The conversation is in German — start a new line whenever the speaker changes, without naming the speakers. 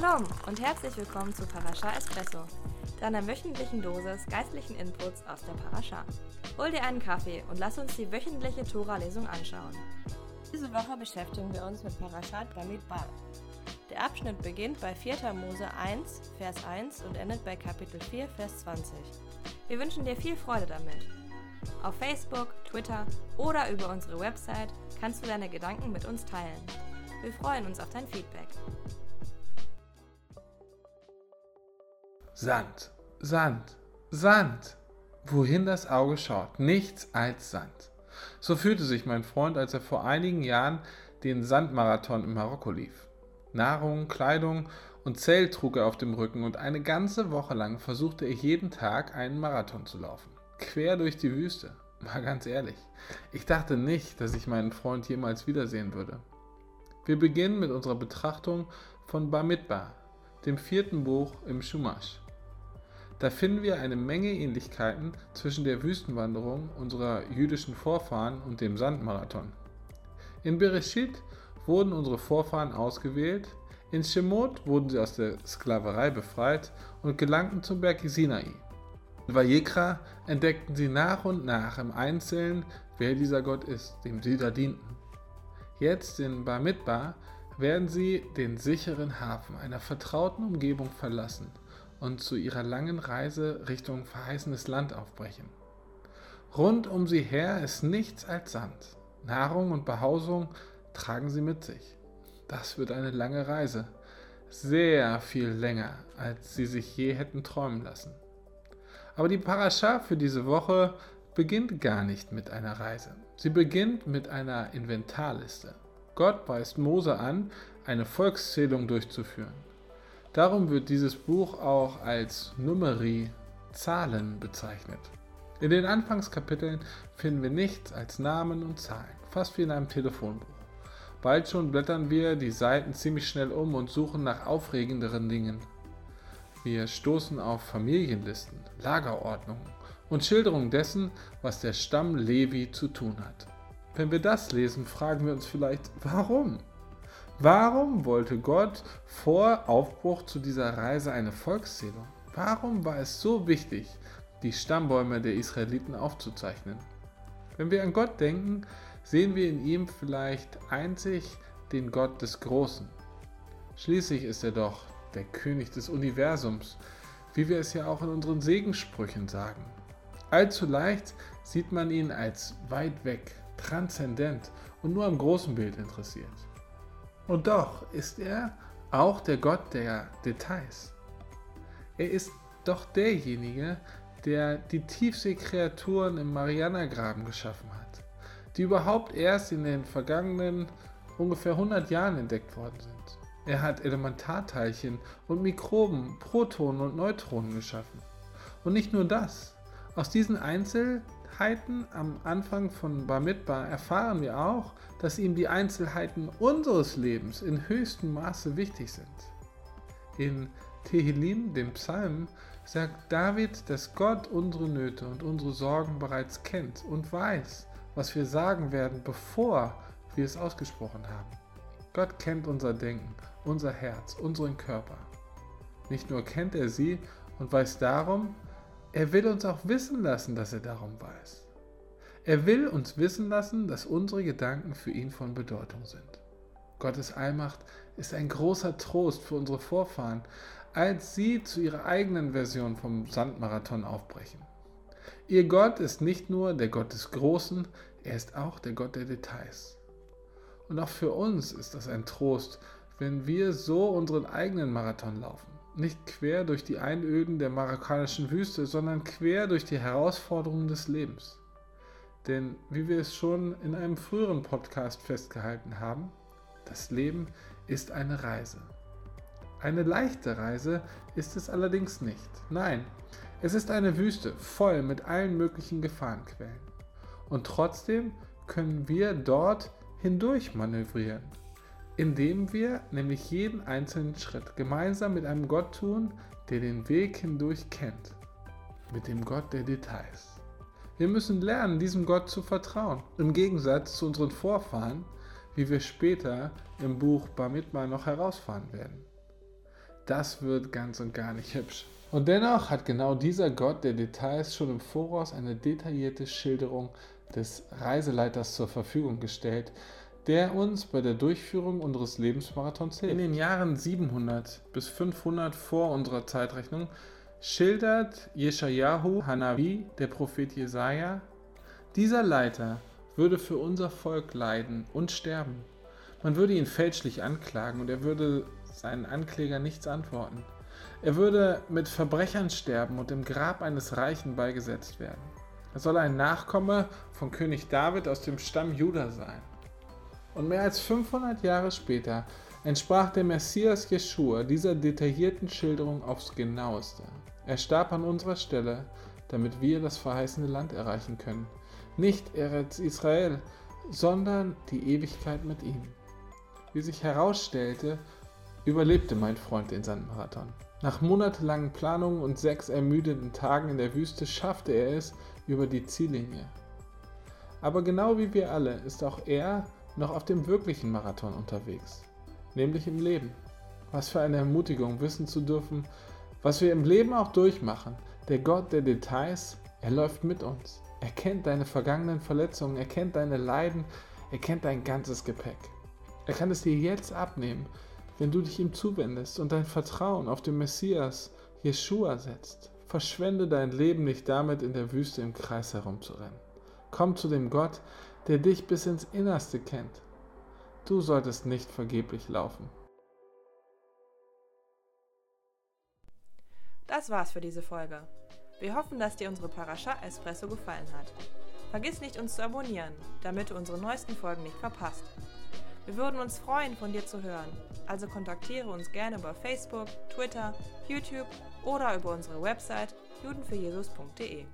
Shalom und herzlich willkommen zu Parasha Espresso, deiner wöchentlichen Dosis geistlichen Inputs aus der Parasha. Hol dir einen Kaffee und lass uns die wöchentliche Tora-Lesung anschauen. Diese Woche beschäftigen wir uns mit Parashat Bamidbar. Der Abschnitt beginnt bei 4. Mose 1, Vers 1 und endet bei Kapitel 4, Vers 20. Wir wünschen dir viel Freude damit. Auf Facebook, Twitter oder über unsere Website kannst du deine Gedanken mit uns teilen. Wir freuen uns auf dein Feedback.
Sand, Sand, Sand. Wohin das Auge schaut, nichts als Sand. So fühlte sich mein Freund, als er vor einigen Jahren den Sandmarathon in Marokko lief. Nahrung, Kleidung und Zelt trug er auf dem Rücken und eine ganze Woche lang versuchte er jeden Tag einen Marathon zu laufen. Quer durch die Wüste. Mal ganz ehrlich, ich dachte nicht, dass ich meinen Freund jemals wiedersehen würde. Wir beginnen mit unserer Betrachtung von Bamidbar, dem vierten Buch im Shumash. Da finden wir eine Menge Ähnlichkeiten zwischen der Wüstenwanderung unserer jüdischen Vorfahren und dem Sandmarathon. In Bereshit wurden unsere Vorfahren ausgewählt, in Shemot wurden sie aus der Sklaverei befreit und gelangten zum Berg Sinai. In Vayekra entdeckten sie nach und nach im Einzelnen, wer dieser Gott ist, dem sie da dienten. Jetzt in Bamidbar werden sie den sicheren Hafen einer vertrauten Umgebung verlassen und zu ihrer langen Reise Richtung verheißenes Land aufbrechen. Rund um sie her ist nichts als Sand. Nahrung und Behausung tragen sie mit sich. Das wird eine lange Reise. Sehr viel länger, als sie sich je hätten träumen lassen. Aber die Parascha für diese Woche beginnt gar nicht mit einer Reise. Sie beginnt mit einer Inventarliste. Gott weist Mose an, eine Volkszählung durchzuführen. Darum wird dieses Buch auch als Numeri, Zahlen bezeichnet. In den Anfangskapiteln finden wir nichts als Namen und Zahlen, fast wie in einem Telefonbuch. Bald schon blättern wir die Seiten ziemlich schnell um und suchen nach aufregenderen Dingen. Wir stoßen auf Familienlisten, Lagerordnungen und Schilderungen dessen, was der Stamm Levi zu tun hat. Wenn wir das lesen, fragen wir uns vielleicht, warum? Warum wollte Gott vor Aufbruch zu dieser Reise eine Volkszählung? Warum war es so wichtig, die Stammbäume der Israeliten aufzuzeichnen? Wenn wir an Gott denken, sehen wir in ihm vielleicht einzig den Gott des Großen. Schließlich ist er doch der König des Universums, wie wir es ja auch in unseren Segenssprüchen sagen. Allzu leicht sieht man ihn als weit weg, transzendent und nur am großen Bild interessiert. Und doch ist er auch der Gott der Details. Er ist doch derjenige, der die Tiefseekreaturen im Marianagraben geschaffen hat, die überhaupt erst in den vergangenen ungefähr 100 Jahren entdeckt worden sind. Er hat Elementarteilchen und Mikroben, Protonen und Neutronen geschaffen. Und nicht nur das. Aus diesen Einzel Einzelheiten am Anfang von Bamidbar erfahren wir auch, dass ihm die Einzelheiten unseres Lebens in höchstem Maße wichtig sind. In Tehillim, dem Psalm, sagt David, dass Gott unsere Nöte und unsere Sorgen bereits kennt und weiß, was wir sagen werden, bevor wir es ausgesprochen haben. Gott kennt unser Denken, unser Herz, unseren Körper. Nicht nur kennt er sie und weiß darum, er will uns auch wissen lassen, dass er darum weiß. Er will uns wissen lassen, dass unsere Gedanken für ihn von Bedeutung sind. Gottes Allmacht ist ein großer Trost für unsere Vorfahren, als sie zu ihrer eigenen Version vom Sandmarathon aufbrechen. Ihr Gott ist nicht nur der Gott des Großen, er ist auch der Gott der Details. Und auch für uns ist das ein Trost, wenn wir so unseren eigenen Marathon laufen nicht quer durch die Einöden der marokkanischen Wüste, sondern quer durch die Herausforderungen des Lebens. Denn wie wir es schon in einem früheren Podcast festgehalten haben, das Leben ist eine Reise. Eine leichte Reise ist es allerdings nicht. Nein, es ist eine Wüste voll mit allen möglichen Gefahrenquellen. Und trotzdem können wir dort hindurch manövrieren indem wir nämlich jeden einzelnen Schritt gemeinsam mit einem Gott tun, der den Weg hindurch kennt, mit dem Gott der Details. Wir müssen lernen, diesem Gott zu vertrauen, im Gegensatz zu unseren Vorfahren, wie wir später im Buch Bamidbar noch herausfahren werden. Das wird ganz und gar nicht hübsch. Und dennoch hat genau dieser Gott der Details schon im Voraus eine detaillierte Schilderung des Reiseleiters zur Verfügung gestellt, der uns bei der Durchführung unseres Lebensmarathons hilft. In den Jahren 700 bis 500 vor unserer Zeitrechnung schildert Jeschajahu Hanavi, der Prophet Jesaja, dieser Leiter würde für unser Volk leiden und sterben. Man würde ihn fälschlich anklagen und er würde seinen Ankläger nichts antworten. Er würde mit Verbrechern sterben und im Grab eines Reichen beigesetzt werden. Er soll ein Nachkomme von König David aus dem Stamm Juda sein. Und mehr als 500 Jahre später entsprach der Messias Jeschua dieser detaillierten Schilderung aufs genaueste. Er starb an unserer Stelle, damit wir das verheißene Land erreichen können. Nicht Eretz Israel, sondern die Ewigkeit mit ihm. Wie sich herausstellte, überlebte mein Freund den Sandmarathon. Nach monatelangen Planungen und sechs ermüdenden Tagen in der Wüste schaffte er es über die Ziellinie. Aber genau wie wir alle ist auch er noch auf dem wirklichen Marathon unterwegs, nämlich im Leben. Was für eine Ermutigung, wissen zu dürfen, was wir im Leben auch durchmachen. Der Gott der Details, er läuft mit uns. Er kennt deine vergangenen Verletzungen, er kennt deine Leiden, er kennt dein ganzes Gepäck. Er kann es dir jetzt abnehmen, wenn du dich ihm zuwendest und dein Vertrauen auf den Messias, Jeshua, setzt. Verschwende dein Leben nicht damit, in der Wüste im Kreis herumzurennen. Komm zu dem Gott, der dich bis ins Innerste kennt. Du solltest nicht vergeblich laufen.
Das war's für diese Folge. Wir hoffen, dass dir unsere Parascha Espresso gefallen hat. Vergiss nicht, uns zu abonnieren, damit du unsere neuesten Folgen nicht verpasst. Wir würden uns freuen, von dir zu hören, also kontaktiere uns gerne über Facebook, Twitter, YouTube oder über unsere Website judenfürjesus.de.